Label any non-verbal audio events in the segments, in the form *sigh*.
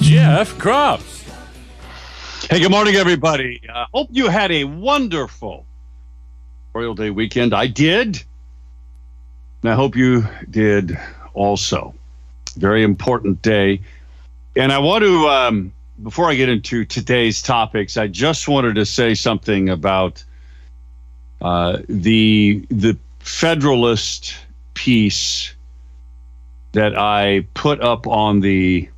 Jeff Kropf. Hey, good morning, everybody. Uh, hope you had a wonderful Memorial Day weekend. I did. And I hope you did also. Very important day. And I want to um, before I get into today's topics, I just wanted to say something about uh, the the Federalist piece that I put up on the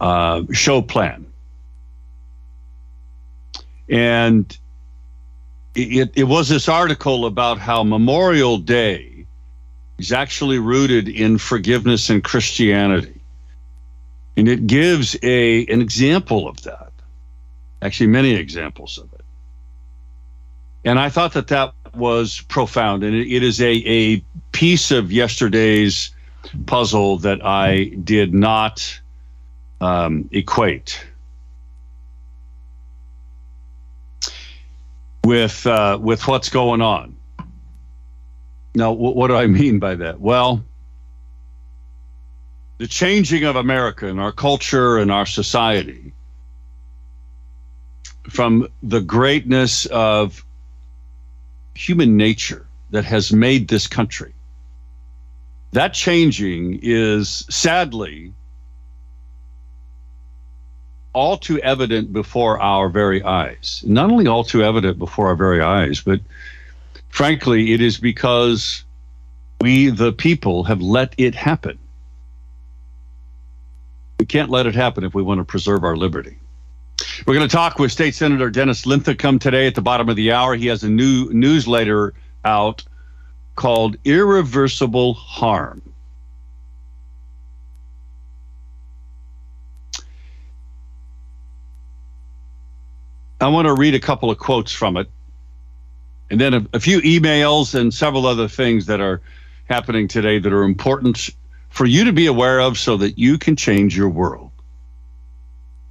uh, show plan, and it, it was this article about how Memorial Day is actually rooted in forgiveness and Christianity and it gives a an example of that. Actually, many examples of it. And I thought that that was profound, and it, it is a a piece of yesterday's puzzle that I did not um, equate with uh, with what's going on. Now, w- what do I mean by that? Well, the changing of America and our culture and our society from the greatness of human nature that has made this country. That changing is sadly all too evident before our very eyes. Not only all too evident before our very eyes, but frankly, it is because we, the people, have let it happen. We can't let it happen if we want to preserve our liberty. We're going to talk with State Senator Dennis Linthicum today at the bottom of the hour. He has a new newsletter out called Irreversible Harm. I want to read a couple of quotes from it, and then a, a few emails and several other things that are happening today that are important for you to be aware of so that you can change your world.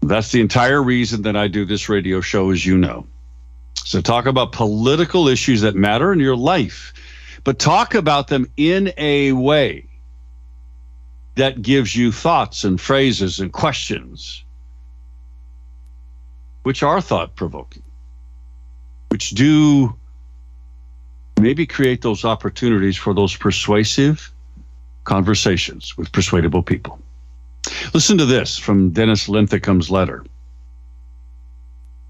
That's the entire reason that I do this radio show, as you know. So, talk about political issues that matter in your life, but talk about them in a way that gives you thoughts and phrases and questions which are thought provoking, which do maybe create those opportunities for those persuasive conversations with persuadable people. Listen to this from Dennis Linthicum's letter.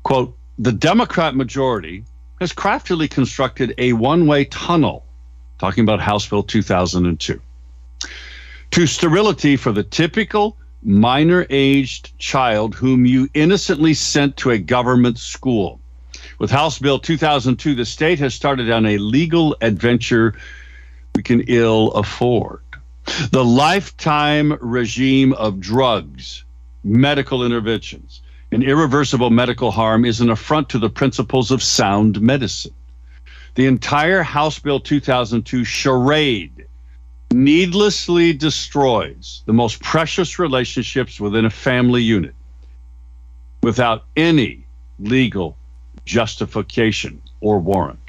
Quote, the Democrat majority has craftily constructed a one-way tunnel, talking about House Bill 2002, to sterility for the typical minor-aged child whom you innocently sent to a government school. With House Bill 2002, the state has started on a legal adventure we can ill afford. The lifetime regime of drugs, medical interventions, and irreversible medical harm is an affront to the principles of sound medicine. The entire House Bill 2002 charade needlessly destroys the most precious relationships within a family unit without any legal justification or warrant.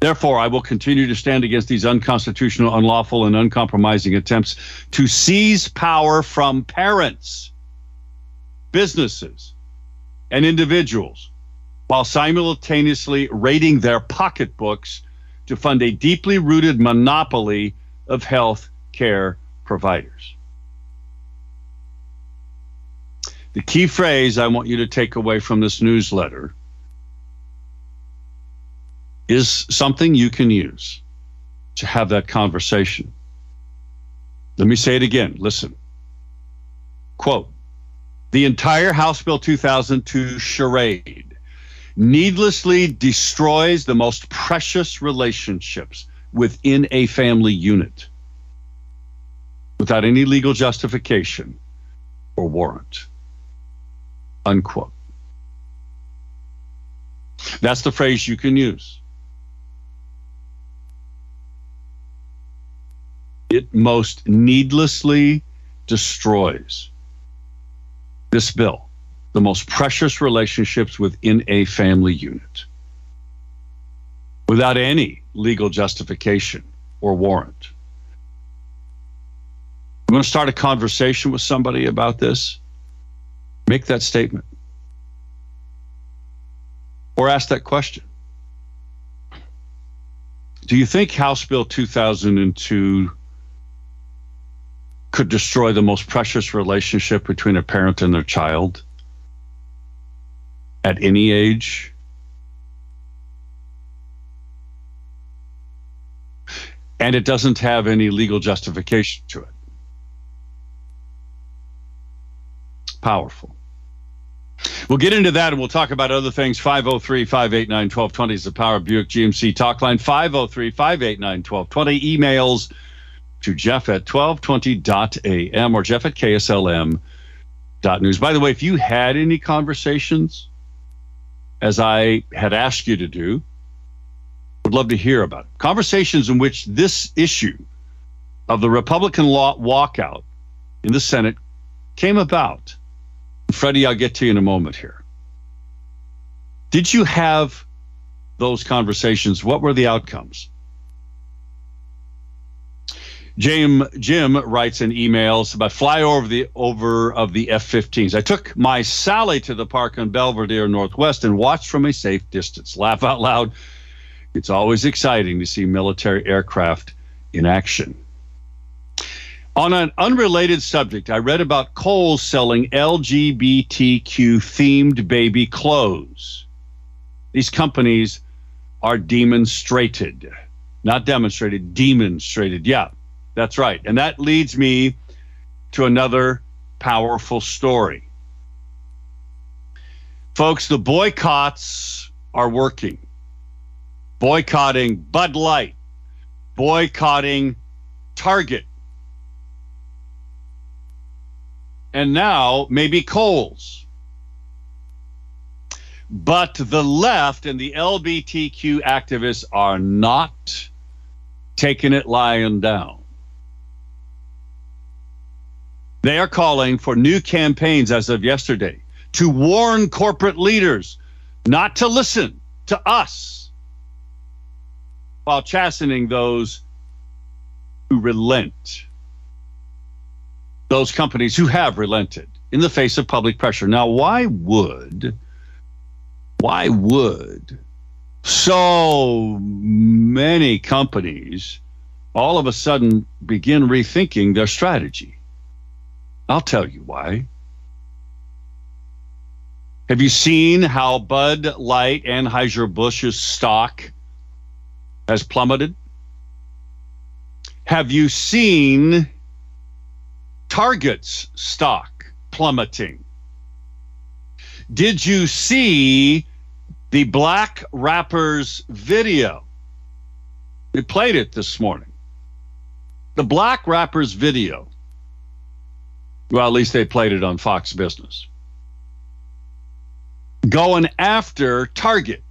Therefore, I will continue to stand against these unconstitutional, unlawful, and uncompromising attempts to seize power from parents, businesses, and individuals while simultaneously raiding their pocketbooks to fund a deeply rooted monopoly of health care providers. The key phrase I want you to take away from this newsletter is something you can use to have that conversation. Let me say it again. Listen. Quote The entire House Bill 2002 charade needlessly destroys the most precious relationships within a family unit without any legal justification or warrant. Unquote. That's the phrase you can use. It most needlessly destroys this bill, the most precious relationships within a family unit, without any legal justification or warrant. You want to start a conversation with somebody about this? Make that statement. Or ask that question. Do you think House Bill 2002 could destroy the most precious relationship between a parent and their child at any age? And it doesn't have any legal justification to it. Powerful. We'll get into that and we'll talk about other things. 503 589 1220 is the Power Buick GMC talk line. 503 589 1220. Emails to Jeff at 1220.am or Jeff at KSLM.news. By the way, if you had any conversations, as I had asked you to do, would love to hear about it. Conversations in which this issue of the Republican law walkout in the Senate came about. Freddie, I'll get to you in a moment here. Did you have those conversations? What were the outcomes? Jim Jim writes in emails about flyover the over of the F-15s. I took my Sally to the park in Belvedere Northwest and watched from a safe distance. Laugh out loud. It's always exciting to see military aircraft in action. On an unrelated subject, I read about Kohl's selling LGBTQ themed baby clothes. These companies are demonstrated, not demonstrated, demonstrated. Yeah, that's right. And that leads me to another powerful story. Folks, the boycotts are working. Boycotting Bud Light, boycotting Target, and now maybe Kohl's. But the left and the LBTQ activists are not taking it lying down. They are calling for new campaigns as of yesterday to warn corporate leaders not to listen to us while chastening those who relent. Those companies who have relented in the face of public pressure. Now, why would, why would so many companies all of a sudden begin rethinking their strategy? I'll tell you why. Have you seen how Bud Light Anheuser-Busch's stock has plummeted? Have you seen Target's stock plummeting? Did you see the Black Rappers video? We played it this morning. The Black Rappers video well, at least they played it on Fox Business. Going after Target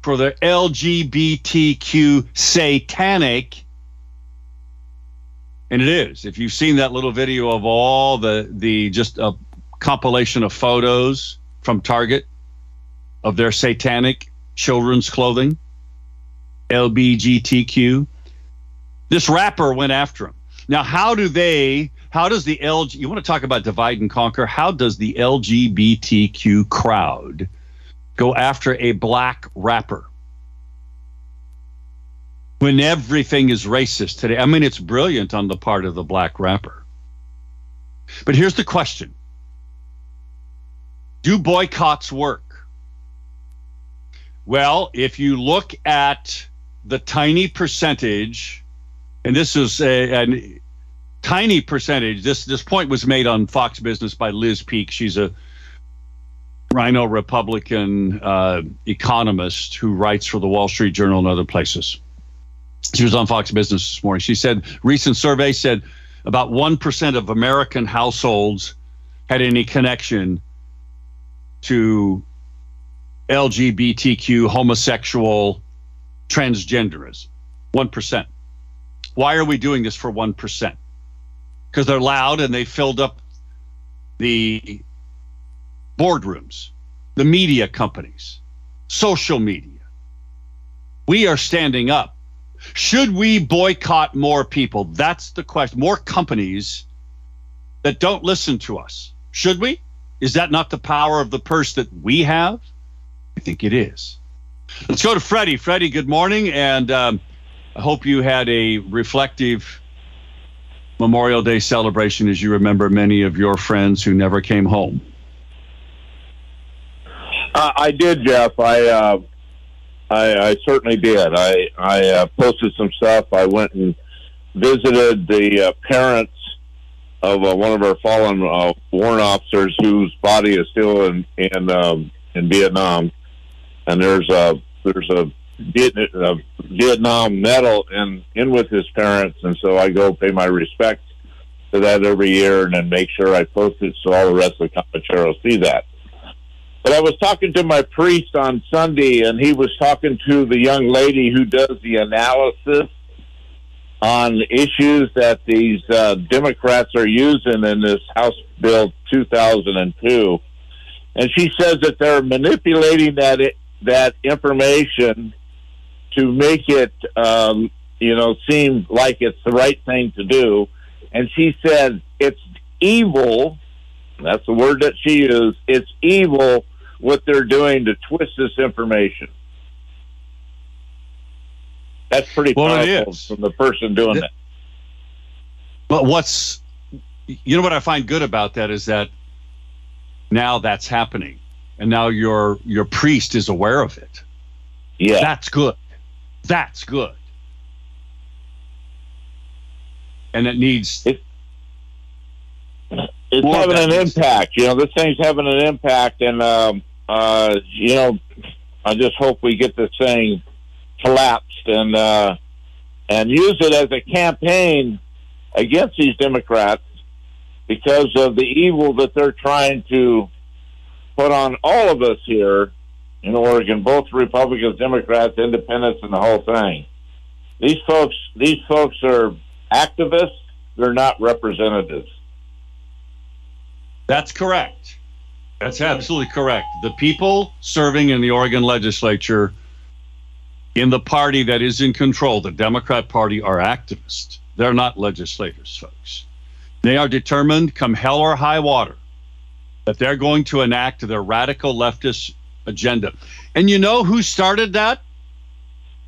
for their LGBTQ satanic. And it is. If you've seen that little video of all the the just a compilation of photos from Target of their satanic children's clothing, LBGTQ, this rapper went after him. Now, how do they how does the LG, you want to talk about divide and conquer? How does the LGBTQ crowd go after a black rapper? When everything is racist today. I mean, it's brilliant on the part of the black rapper. But here's the question Do boycotts work? Well, if you look at the tiny percentage, and this is a, an tiny percentage. This this point was made on Fox Business by Liz Peek. She's a Rhino Republican uh, economist who writes for the Wall Street Journal and other places. She was on Fox Business this morning. She said recent survey said about 1% of American households had any connection to LGBTQ, homosexual, transgenderism. 1%. Why are we doing this for 1%? Because they're loud and they filled up the boardrooms, the media companies, social media. We are standing up. Should we boycott more people? That's the question. More companies that don't listen to us. Should we? Is that not the power of the purse that we have? I think it is. Let's go to Freddie. Freddie, good morning. And um, I hope you had a reflective Memorial Day celebration as you remember many of your friends who never came home. Uh, I did, Jeff. I, uh, I, I certainly did. I I uh, posted some stuff. I went and visited the uh, parents of uh, one of our fallen uh, warrant officers whose body is still in in um, in Vietnam, and there's a there's a, a Vietnam medal in in with his parents, and so I go pay my respects to that every year, and then make sure I post it so all the rest of the Comancheros see that. But I was talking to my priest on Sunday, and he was talking to the young lady who does the analysis on issues that these uh, Democrats are using in this House Bill 2002. And she says that they're manipulating that it, that information to make it, um, you know, seem like it's the right thing to do. And she said it's evil. That's the word that she used. It's evil what they're doing to twist this information. That's pretty well, powerful from the person doing that. But what's you know what I find good about that is that now that's happening, and now your your priest is aware of it. Yeah, that's good. That's good. And it needs. It, it's having an impact. You know, this thing's having an impact, and um, uh, you know, I just hope we get this thing collapsed and uh, and use it as a campaign against these Democrats because of the evil that they're trying to put on all of us here in Oregon, both Republicans, Democrats, Independents, and the whole thing. These folks, these folks are activists. They're not representatives. That's correct. That's absolutely correct. The people serving in the Oregon legislature in the party that is in control, the Democrat Party, are activists. They're not legislators, folks. They are determined, come hell or high water, that they're going to enact their radical leftist agenda. And you know who started that?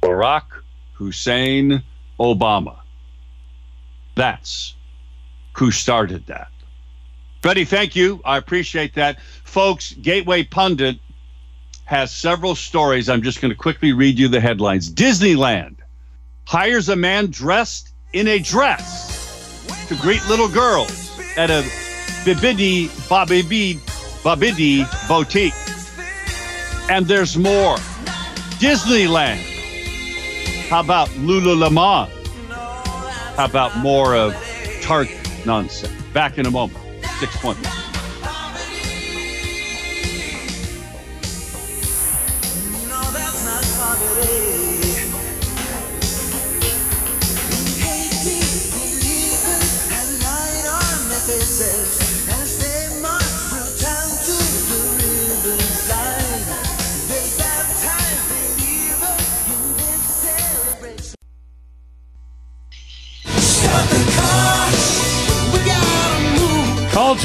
Barack Hussein Obama. That's who started that. Freddie, thank you. I appreciate that. Folks, Gateway Pundit has several stories. I'm just going to quickly read you the headlines. Disneyland hires a man dressed in a dress to greet little girls at a Bibidi Babidi Babidi boutique. And there's more. Disneyland. How about Lululemon? How about more of Target nonsense? Back in a moment. 620.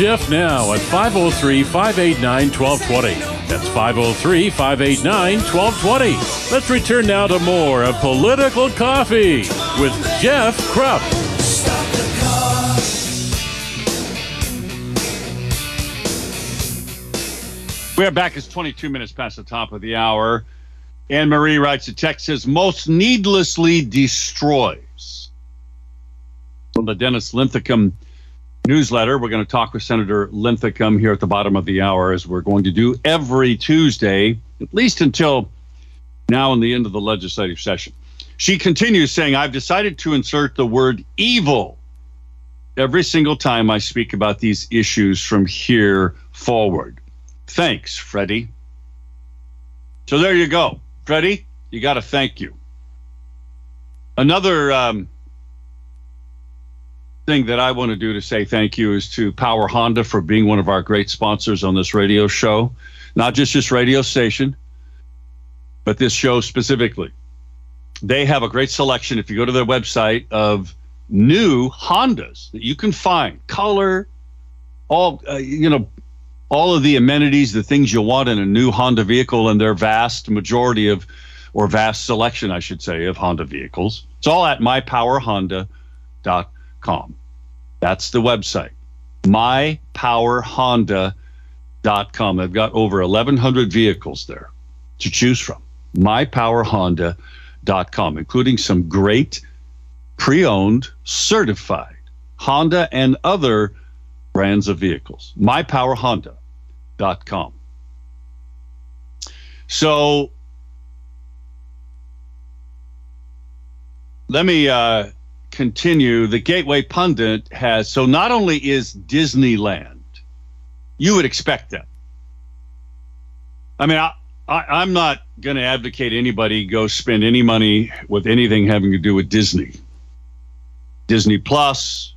Jeff now at 503 589 1220. That's 503 589 1220. Let's return now to more of Political Coffee with Jeff Kropf. We are back. It's 22 minutes past the top of the hour. Anne Marie writes a text says, most needlessly destroys. From the Dennis Linthicum newsletter. We're going to talk with Senator Linthicum here at the bottom of the hour, as we're going to do every Tuesday, at least until now and the end of the legislative session. She continues saying, I've decided to insert the word evil every single time I speak about these issues from here forward. Thanks, Freddie. So there you go. Freddie, you got to thank you. Another um, thing that I want to do to say thank you is to Power Honda for being one of our great sponsors on this radio show. Not just this radio station, but this show specifically. They have a great selection, if you go to their website, of new Hondas that you can find, color, all, uh, you know, all of the amenities, the things you want in a new Honda vehicle, and their vast majority of, or vast selection, I should say, of Honda vehicles. It's all at mypowerhonda.com. That's the website, mypowerhonda.com. I've got over 1,100 vehicles there to choose from. mypowerhonda.com, including some great pre owned, certified Honda and other brands of vehicles. mypowerhonda.com. So let me uh, continue. The Gateway Pundit has so not only is Disneyland, you would expect that. I mean, I, I, am not going to advocate anybody go spend any money with anything having to do with Disney. Disney Plus,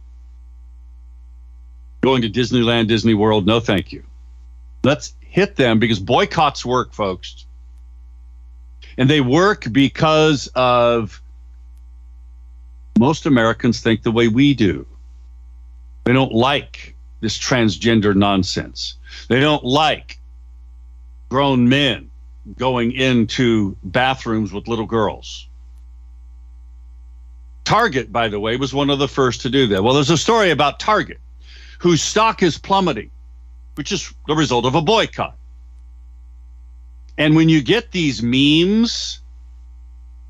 going to Disneyland, Disney World, no thank you. Let's hit them because boycotts work, folks. And they work because of most Americans think the way we do. They don't like this transgender nonsense. They don't like grown men going into bathrooms with little girls. Target, by the way, was one of the first to do that. Well, there's a story about Target, whose stock is plummeting, which is the result of a boycott. And when you get these memes,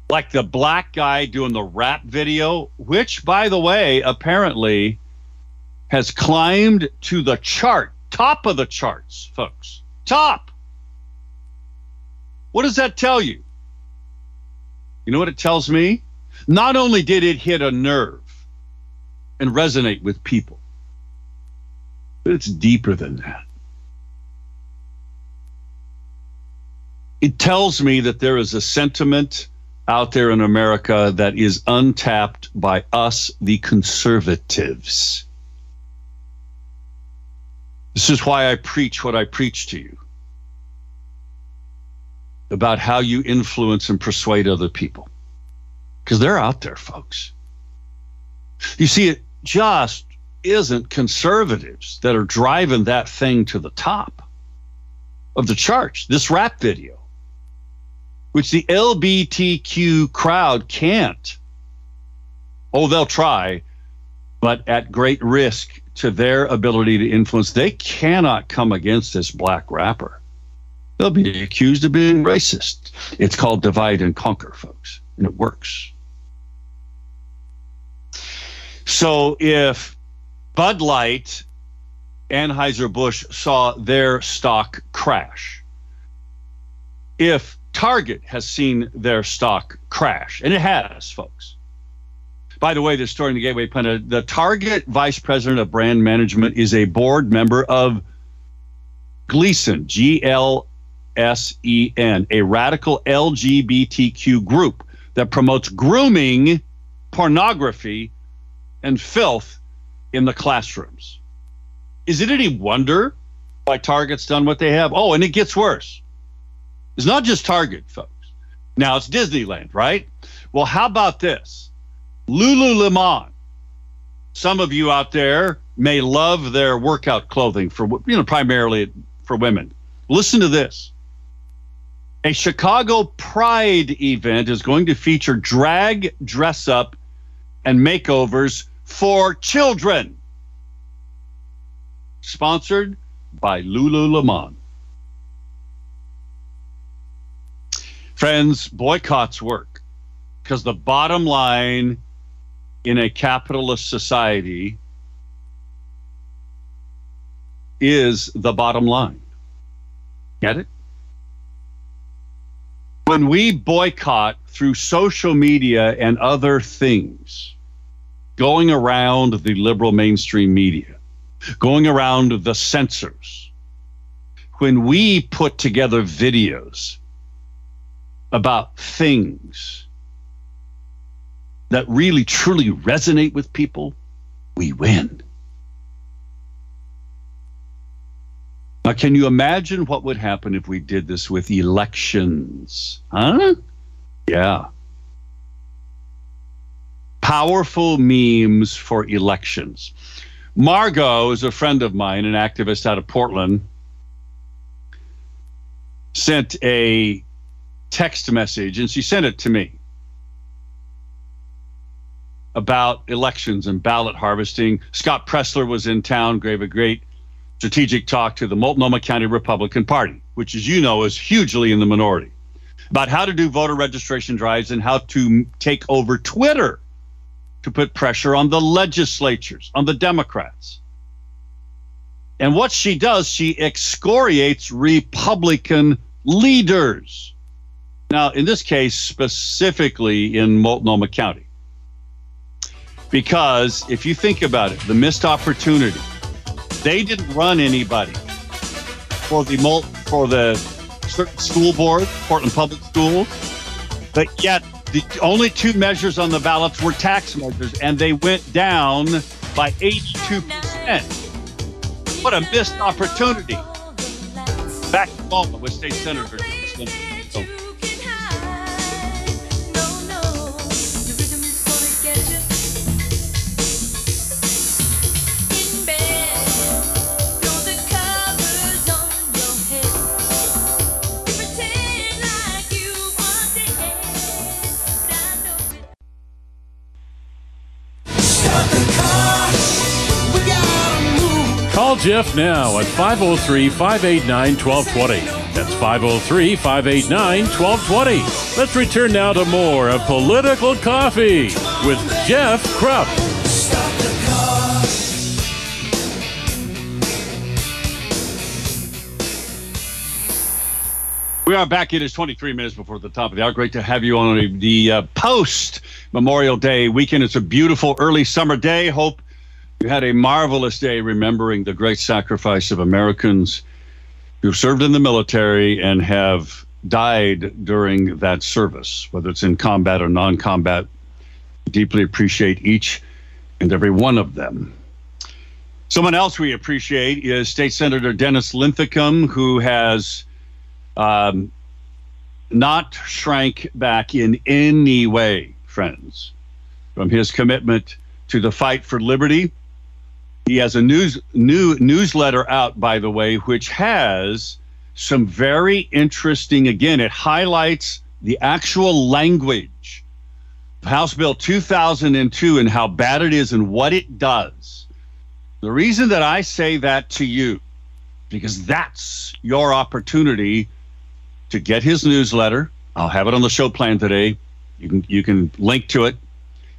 like the black guy doing the rap video, which, by the way, apparently has climbed to the chart, top of the charts, folks. Top. What does that tell you? You know what it tells me? Not only did it hit a nerve and resonate with people, but it's deeper than that. It tells me that there is a sentiment out there in America that is untapped by us, the conservatives. This is why I preach what I preach to you about how you influence and persuade other people. Because they're out there, folks. You see, it just isn't conservatives that are driving that thing to the top of the charts. This rap video which the LBTQ crowd can't. Oh, they'll try, but at great risk to their ability to influence. They cannot come against this black rapper. They'll be accused of being racist. It's called divide and conquer, folks, and it works. So if Bud Light, Anheuser-Busch saw their stock crash, if Target has seen their stock crash, and it has, folks. By the way, the story in the Gateway Pundit, the Target vice president of brand management is a board member of Gleason, G L S E N, a radical LGBTQ group that promotes grooming, pornography, and filth in the classrooms. Is it any wonder why Target's done what they have? Oh, and it gets worse. It's not just Target, folks. Now it's Disneyland, right? Well, how about this? Lululemon. Some of you out there may love their workout clothing for, you know, primarily for women. Listen to this. A Chicago Pride event is going to feature drag dress up and makeovers for children. Sponsored by Lululemon. Friends, boycotts work because the bottom line in a capitalist society is the bottom line. Get it? When we boycott through social media and other things, going around the liberal mainstream media, going around the censors, when we put together videos about things that really truly resonate with people, we win. Now, can you imagine what would happen if we did this with elections? Huh? Yeah. Powerful memes for elections. Margot is a friend of mine, an activist out of Portland, sent a text message, and she sent it to me about elections and ballot harvesting. Scott Presler was in town, gave a great strategic talk to the Multnomah County Republican Party, which, as you know, is hugely in the minority, about how to do voter registration drives and how to take over Twitter to put pressure on the legislatures, on the Democrats. And what she does, she excoriates Republican leaders. Now, in this case, specifically in Multnomah County. Because if you think about it, the missed opportunity, they didn't run anybody for the mult for the school board, Portland Public Schools, but yet the only two measures on the ballots were tax measures, and they went down by 82 percent. What a missed opportunity! Back to Baltimore with State Senator. Call Jeff now at 503 589 1220. That's 503 589 1220. Let's return now to more of Political Coffee with Jeff Kropf. We are back. It is 23 minutes before the top of the hour. Great to have you on the uh, post Memorial Day weekend. It's a beautiful early summer day. Hope you had a marvelous day remembering the great sacrifice of Americans who served in the military and have died during that service, whether it's in combat or non combat. Deeply appreciate each and every one of them. Someone else we appreciate is State Senator Dennis Linthicum, who has um, not shrank back in any way, friends, from his commitment to the fight for liberty he has a news new newsletter out, by the way, which has some very interesting. Again, it highlights the actual language of House Bill 2002 and how bad it is and what it does. The reason that I say that to you, because that's your opportunity to get his newsletter. I'll have it on the show plan today. You can you can link to it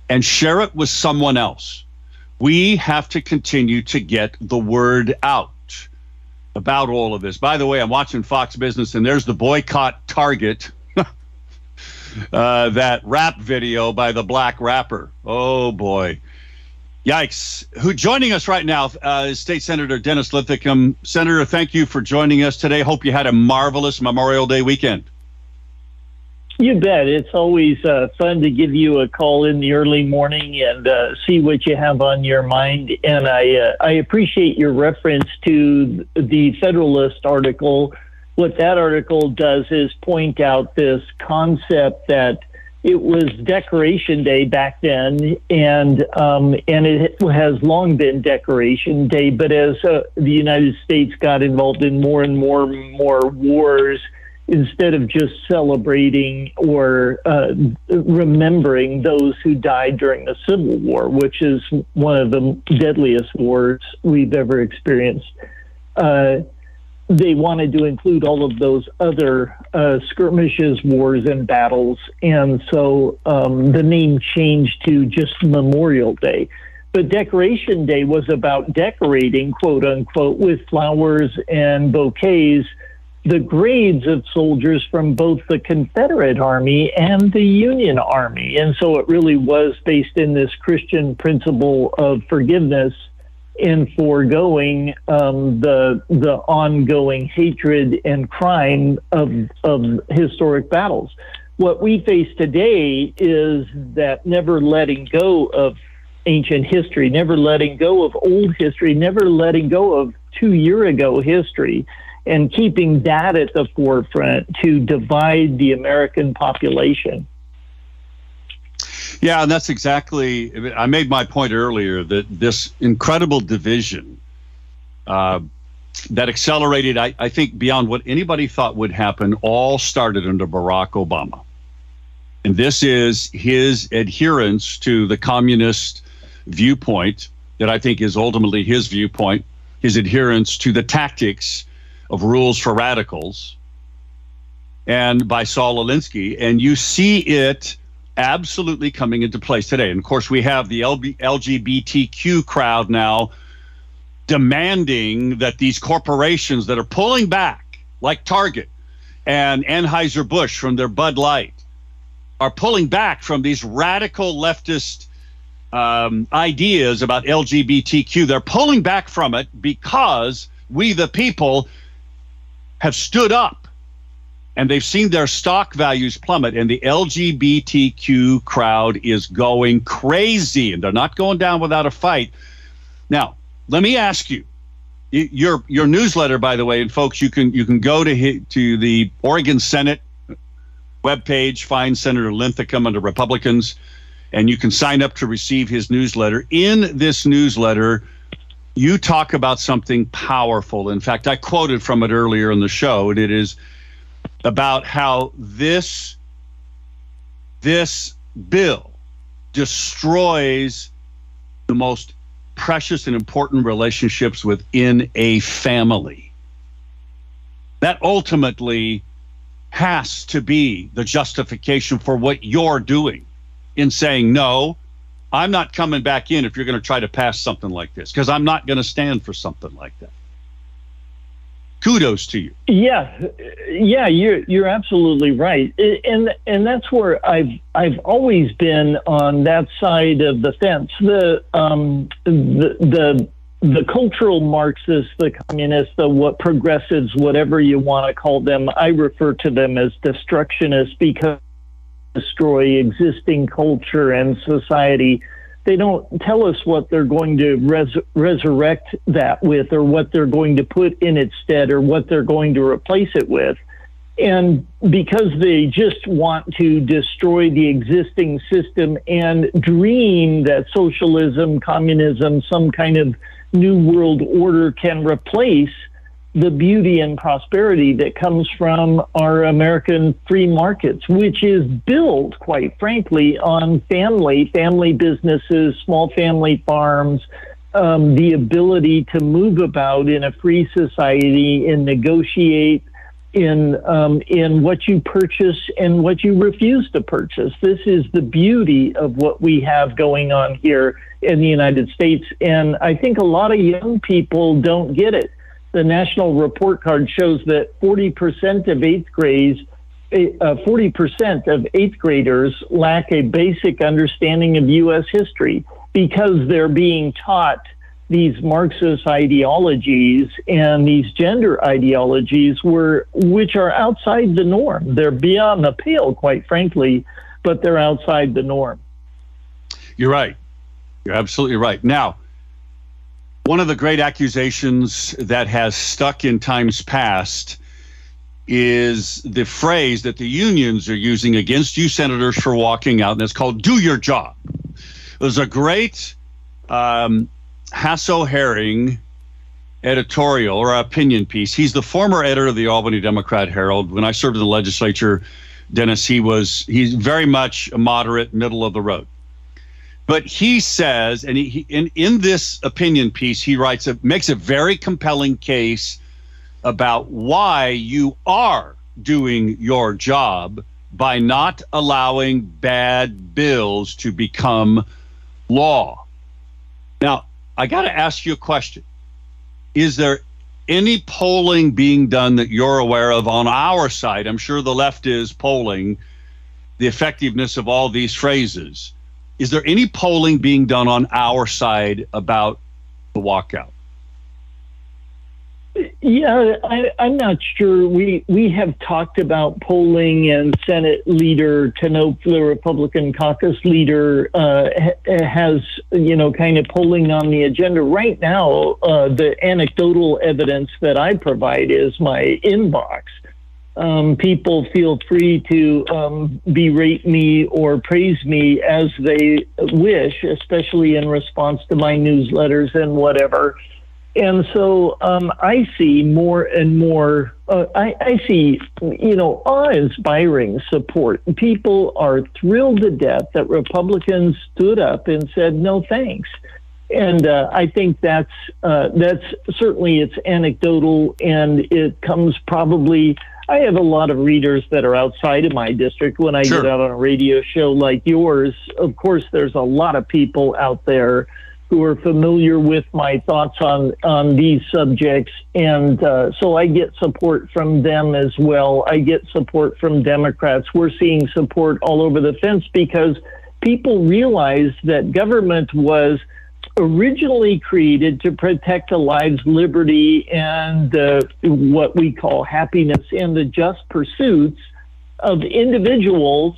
and share it with someone else we have to continue to get the word out about all of this. By the way, I'm watching Fox Business, and there's the boycott Target. *laughs* uh, that rap video by the black rapper. Oh boy. Yikes. Who joining us right now uh, is State Senator Dennis Linthicum. Senator, thank you for joining us today. Hope you had a marvelous Memorial Day weekend. You bet. It's always uh, fun to give you a call in the early morning and uh, see what you have on your mind. And I uh, I appreciate your reference to the Federalist article. What that article does is point out this concept that it was Decoration Day back then, and um, and it has long been Decoration Day. But as uh, the United States got involved in more and more and more wars instead of just celebrating or uh, remembering those who died during the Civil War, which is one of the deadliest wars we've ever experienced. Uh, they wanted to include all of those other uh, skirmishes, wars, and battles. And so um, the name changed to just Memorial Day. But Decoration Day was about decorating, quote unquote, with flowers and bouquets the grades of soldiers from both the Confederate Army and the Union Army. And so it really was based in this Christian principle of forgiveness in foregoing um, the the ongoing hatred and crime of of historic battles. What we face today is that never letting go of ancient history, never letting go of old history, never letting go of two year ago history, and keeping that at the forefront to divide the American population. Yeah, and that's exactly. I made my point earlier that this incredible division uh, that accelerated, I, I think, beyond what anybody thought would happen, all started under Barack Obama. And this is his adherence to the communist viewpoint that I think is ultimately his viewpoint, his adherence to the tactics of rules for radicals and by Saul Alinsky. And you see it absolutely coming into place today. And of course, we have the LGBTQ crowd now demanding that these corporations that are pulling back, like Target and Anheuser-Busch from their Bud Light, are pulling back from these radical leftist um, ideas about LGBTQ. They're pulling back from it because we, the people, have stood up and they've seen their stock values plummet and the lgbtq crowd is going crazy and they're not going down without a fight. Now let me ask you your your newsletter by the way and folks you can you can go to to the oregon senate webpage find senator linthicum under republicans and you can sign up to receive his newsletter. In this newsletter you talk about something powerful in fact i quoted from it earlier in the show and it is about how this this bill destroys the most precious and important relationships within a family. That ultimately has to be the justification for what you're doing in saying, no, I'm not coming back in if you're going to try to pass something like this, because I'm not going to stand for something like that kudos to you. Yeah, yeah, you're you're absolutely right, and and that's where I've I've always been on that side of the fence. The um the the the cultural Marxists, the communists, the what progressives, whatever you want to call them, I refer to them as destructionists because destroy existing culture and society they don't tell us what they're going to res- resurrect that with or what they're going to put in its stead or what they're going to replace it with. And because they just want to destroy the existing system and dream that socialism, communism, some kind of new world order can replace the beauty and prosperity that comes from our American free markets, which is built, quite frankly, on family, family businesses, small family farms, um, the ability to move about in a free society and negotiate in um, in what you purchase and what you refuse to purchase. This is the beauty of what we have going on here in the United States, and I think a lot of young people don't get it the national report card shows that 40% of eighth grades, uh, 40% of eighth graders lack a basic understanding of U.S. history because they're being taught these Marxist ideologies and these gender ideologies were which are outside the norm. They're beyond the pale, quite frankly, but they're outside the norm. You're right. You're absolutely right. Now, one of the great accusations that has stuck in times past is the phrase that the unions are using against you senators for walking out, and it's called do your job. There's a great um, Hasso Hering editorial or opinion piece. He's the former editor of the Albany Democrat Herald. When I served in the legislature, Dennis, he was he's very much a moderate, middle of the road. But he says, and he, in in this opinion piece, he writes a makes a very compelling case about why you are doing your job by not allowing bad bills to become law. Now, I got to ask you a question. Is there any polling being done that you're aware of on our side? I'm sure the left is polling the effectiveness of all these phrases. Is there any polling being done on our side about the walkout? Yeah, I, am not sure. We we have talked about polling, and Senate Leader Tim Knopp, the Republican caucus leader, uh, has you know kind of polling on the agenda right now. Uh, the anecdotal evidence that I provide is my inbox. Um, people feel free to um, berate me or praise me as they wish, especially in response to my newsletters and whatever. And so um, I see more and more, uh, I, I, see, you know, awe inspiring support. People are thrilled to death that Republicans stood up and said, no thanks. And uh, I think that's, uh, that's certainly it's anecdotal and it comes probably. I have a lot of readers that are outside of my district when I sure. get out on a radio show like yours. Of course, there's a lot of people out there who are familiar with my thoughts on on these subjects, and uh, so I get support from them as well. I get support from Democrats. We're seeing support all over the fence because people realize that government was originally created to protect a life's liberty and uh, what we call happiness and the just pursuits of individuals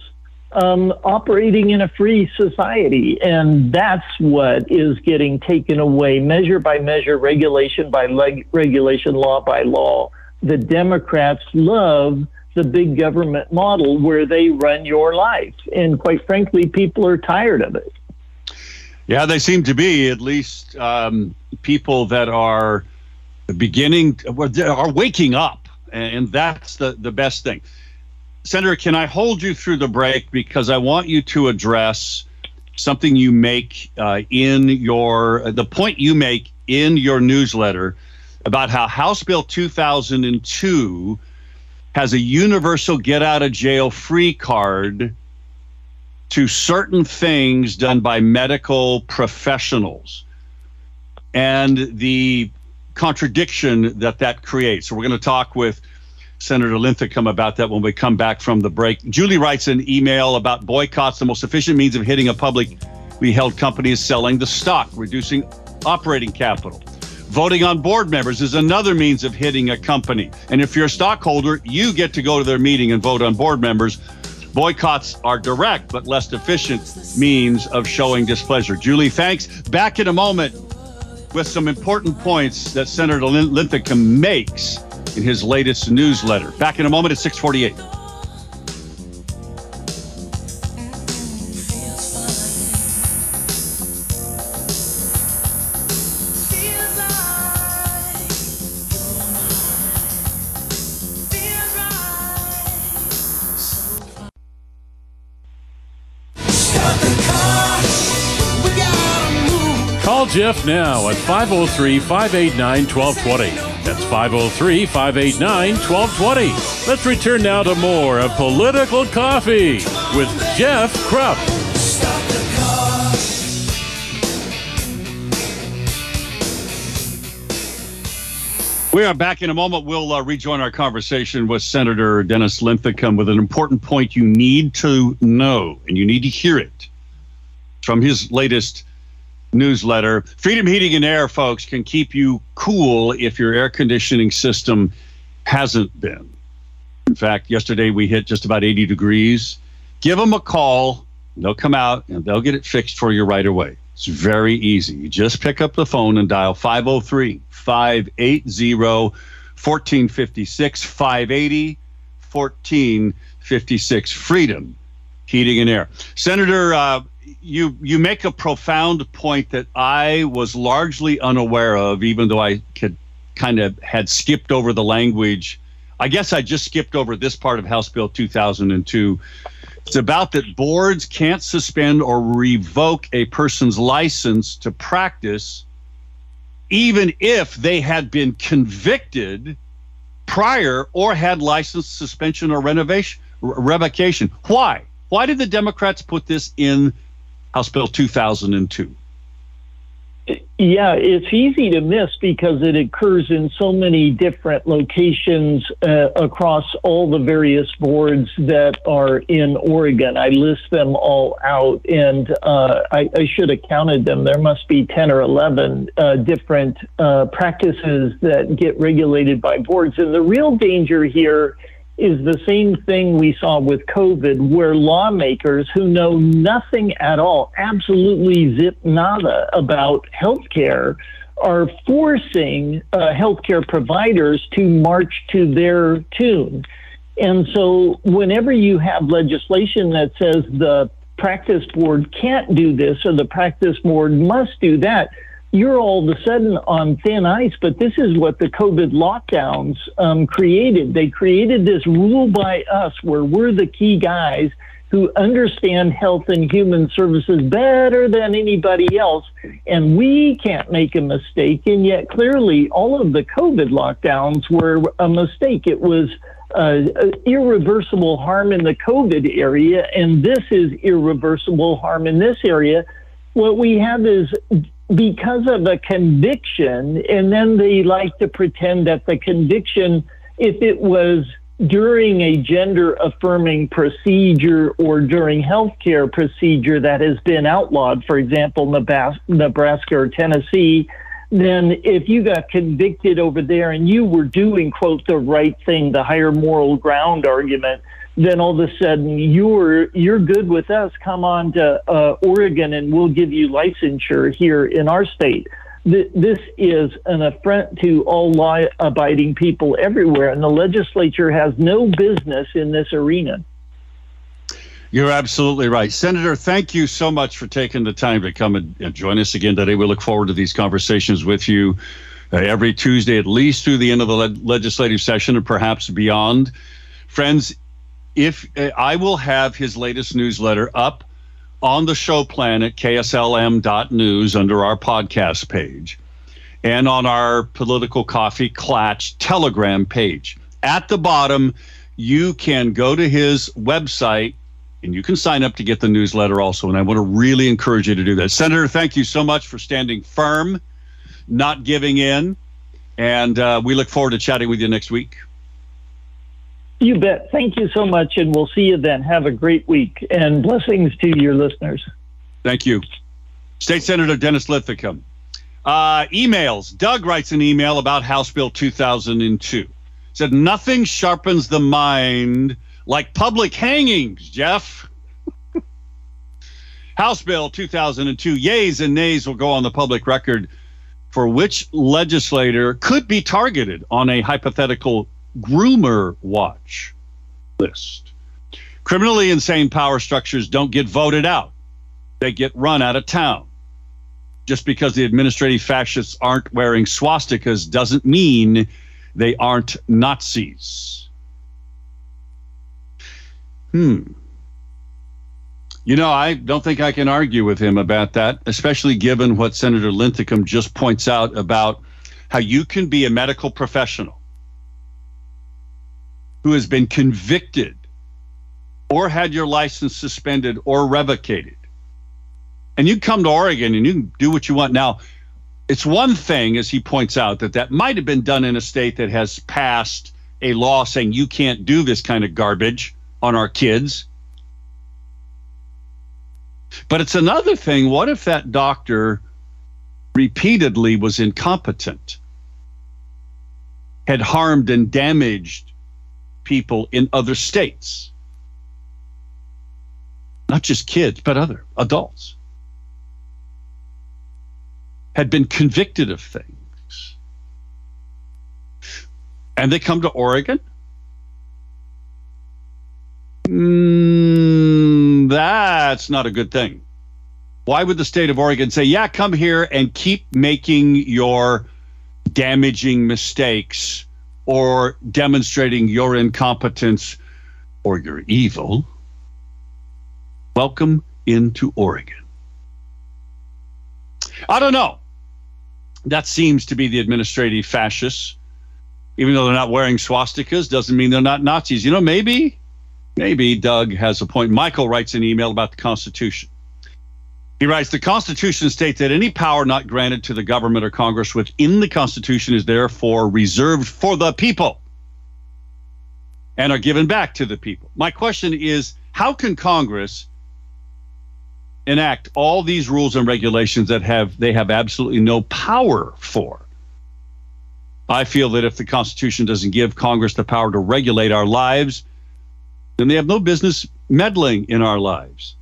um, operating in a free society. And that's what is getting taken away, measure by measure, regulation by leg- regulation, law by law. The Democrats love the big government model where they run your life. And quite frankly, people are tired of it. Yeah, they seem to be, at least um, people that are beginning, are waking up. And that's the, the best thing. Senator, can I hold you through the break because I want you to address something you make uh, in your the point you make in your newsletter about how House Bill 2002 has a universal get out of jail free card to certain things done by medical professionals and the contradiction that that creates. So we're going to talk with Senator Linthicum about that when we come back from the break. Julie writes an email about boycotts. The most efficient means of hitting a publicly held company is selling the stock, reducing operating capital. Voting on board members is another means of hitting a company. And if you're a stockholder, you get to go to their meeting and vote on board members. Boycotts are direct but less efficient means of showing displeasure. Julie, thanks. Back in a moment with some important points that Senator Linthicum makes in his latest newsletter. Back in a moment at 648. Jeff now at 503 589 1220. That's 503 589 1220. Let's return now to more of Political Coffee with Jeff Kropf. We are back in a moment. We'll uh, rejoin our conversation with Senator Dennis Linthicum with an important point you need to know, and you need to hear it from his latest newsletter. Freedom Heating and Air, folks, can keep you cool if your air conditioning system hasn't been. In fact, yesterday we hit just about 80 degrees. Give them a call. They'll come out and they'll get it fixed for you right away. It's very easy. You just pick up the phone and dial 503 580 1456 580 1456 Freedom Heating and Air. Senator uh, you you make a profound point that I was largely unaware of, even though I could kind of had skipped over the language. I guess I just skipped over this part of House Bill 2002. It's about that boards can't suspend or revoke a person's license to practice, even if they had been convicted prior or had license suspension or renovation revocation. Why? Why did the Democrats put this in House Bill 2002? Yeah, it's easy to miss because it occurs in so many different locations uh, across all the various boards that are in Oregon. I list them all out, and uh, I, I, should have counted them. There must be 10 or 11 uh, different uh, practices that get regulated by boards. And the real danger here is the same thing we saw with COVID, where lawmakers who know nothing at all, absolutely zip nada about healthcare, are forcing uh, healthcare providers to march to their tune. And so, whenever you have legislation that says the practice board can't do this or the practice board must do that, you're all of a sudden on thin ice. But this is what the COVID lockdowns um, created. They created this rule by us where we're the key guys who understand health and human services better than anybody else. And we can't make a mistake. And yet, clearly, all of the COVID lockdowns were a mistake. It was uh, irreversible harm in the COVID area, and this is irreversible harm in this area. What we have is because of a conviction, and then they like to pretend that the conviction, if it was during a gender affirming procedure or during healthcare procedure that has been outlawed, for example, Nebraska or Tennessee, then if you got convicted over there and you were doing, quote, the right thing, the higher moral ground argument, then all of a sudden you're you're good with us. Come on to uh, Oregon, and we'll give you licensure here in our state. This is an affront to all law-abiding people everywhere, and the legislature has no business in this arena. You're absolutely right. Senator, thank you so much for taking the time to come and join us again today. We look forward to these conversations with you uh, every Tuesday, at least through the end of the le- legislative session and perhaps beyond. Friends, if uh, I will have his latest newsletter up on the show plan at kslm.news under our podcast page and on our political coffee clatch telegram page. At the bottom, you can go to his website and you can sign up to get the newsletter also. And I want to really encourage you to do that. Senator, thank you so much for standing firm, not giving in. And uh, we look forward to chatting with you next week. You bet. Thank you so much, and we'll see you then. Have a great week, and blessings to your listeners. Thank you. State Senator Dennis Linthicum. Uh, emails. Doug writes an email about House Bill 2002. Said, nothing sharpens the mind like public hangings, Jeff. *laughs* House Bill 2002, yays and nays will go on the public record for which legislator could be targeted on a hypothetical groomer watch list. Criminally insane power structures don't get voted out, they get run out of town. Just because the administrative fascists aren't wearing swastikas doesn't mean they aren't Nazis. Hmm. You know, I don't think I can argue with him about that, especially given what Senator Linthicum just points out about how you can be a medical professional who has been convicted or had your license suspended or revocated. And you come to Oregon and you can do what you want. Now, it's one thing, as he points out, that that might have been done in a state that has passed a law saying you can't do this kind of garbage on our kids. But it's another thing. What if that doctor repeatedly was incompetent, had harmed and damaged people in other states. Not just kids, but other adults. Had been convicted of things. And they come to Oregon? Mm, that's not a good thing. Why would the state of Oregon say, yeah, come here and keep making your damaging mistakes or demonstrating your incompetence or your evil, welcome into Oregon. I don't know. That seems to be the administrative fascists. Even though they're not wearing swastikas, doesn't mean they're not Nazis. You know, maybe, maybe Doug has a point. Michael writes an email about the Constitution. He writes The Constitution states that any power not granted to the government or Congress within the Constitution is therefore reserved for the people and are given back to the people. My question is how can Congress enact all these rules and regulations that have they have absolutely no power for? I feel that if the Constitution doesn't give Congress the power to regulate our lives, then they have no business meddling in our lives.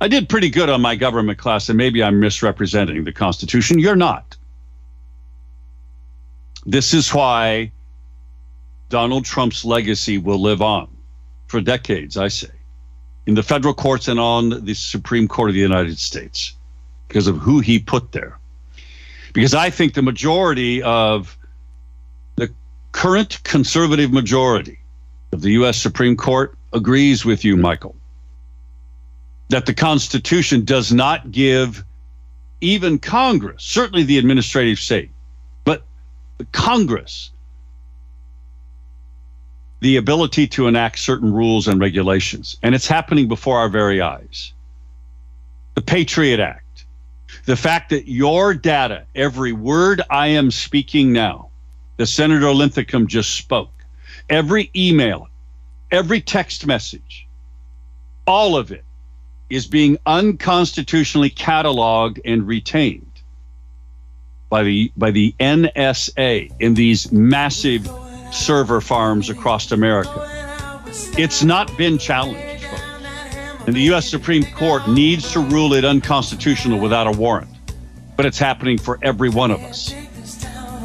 I did pretty good on my government class, and maybe I'm misrepresenting the Constitution. You're not. This is why Donald Trump's legacy will live on for decades, I say, in the federal courts and on the Supreme Court of the United States because of who he put there. Because I think the majority of the current conservative majority of the U.S. Supreme Court agrees with you, Michael that the Constitution does not give even Congress, certainly the administrative state, but the Congress, the ability to enact certain rules and regulations. And it's happening before our very eyes. The Patriot Act, the fact that your data, every word I am speaking now, the Senator Linthicum just spoke, every email, every text message, all of it is being unconstitutionally cataloged and retained by the by the NSA in these massive server farms across America. It's not been challenged. And the US Supreme Court needs to rule it unconstitutional without a warrant. But it's happening for every one of us.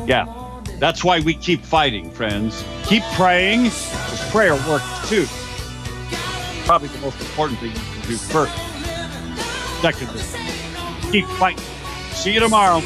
Yeah. That's why we keep fighting, friends. Keep praying, because prayer works too. Probably the most important thing do first. Secondly, keep fighting. See you tomorrow.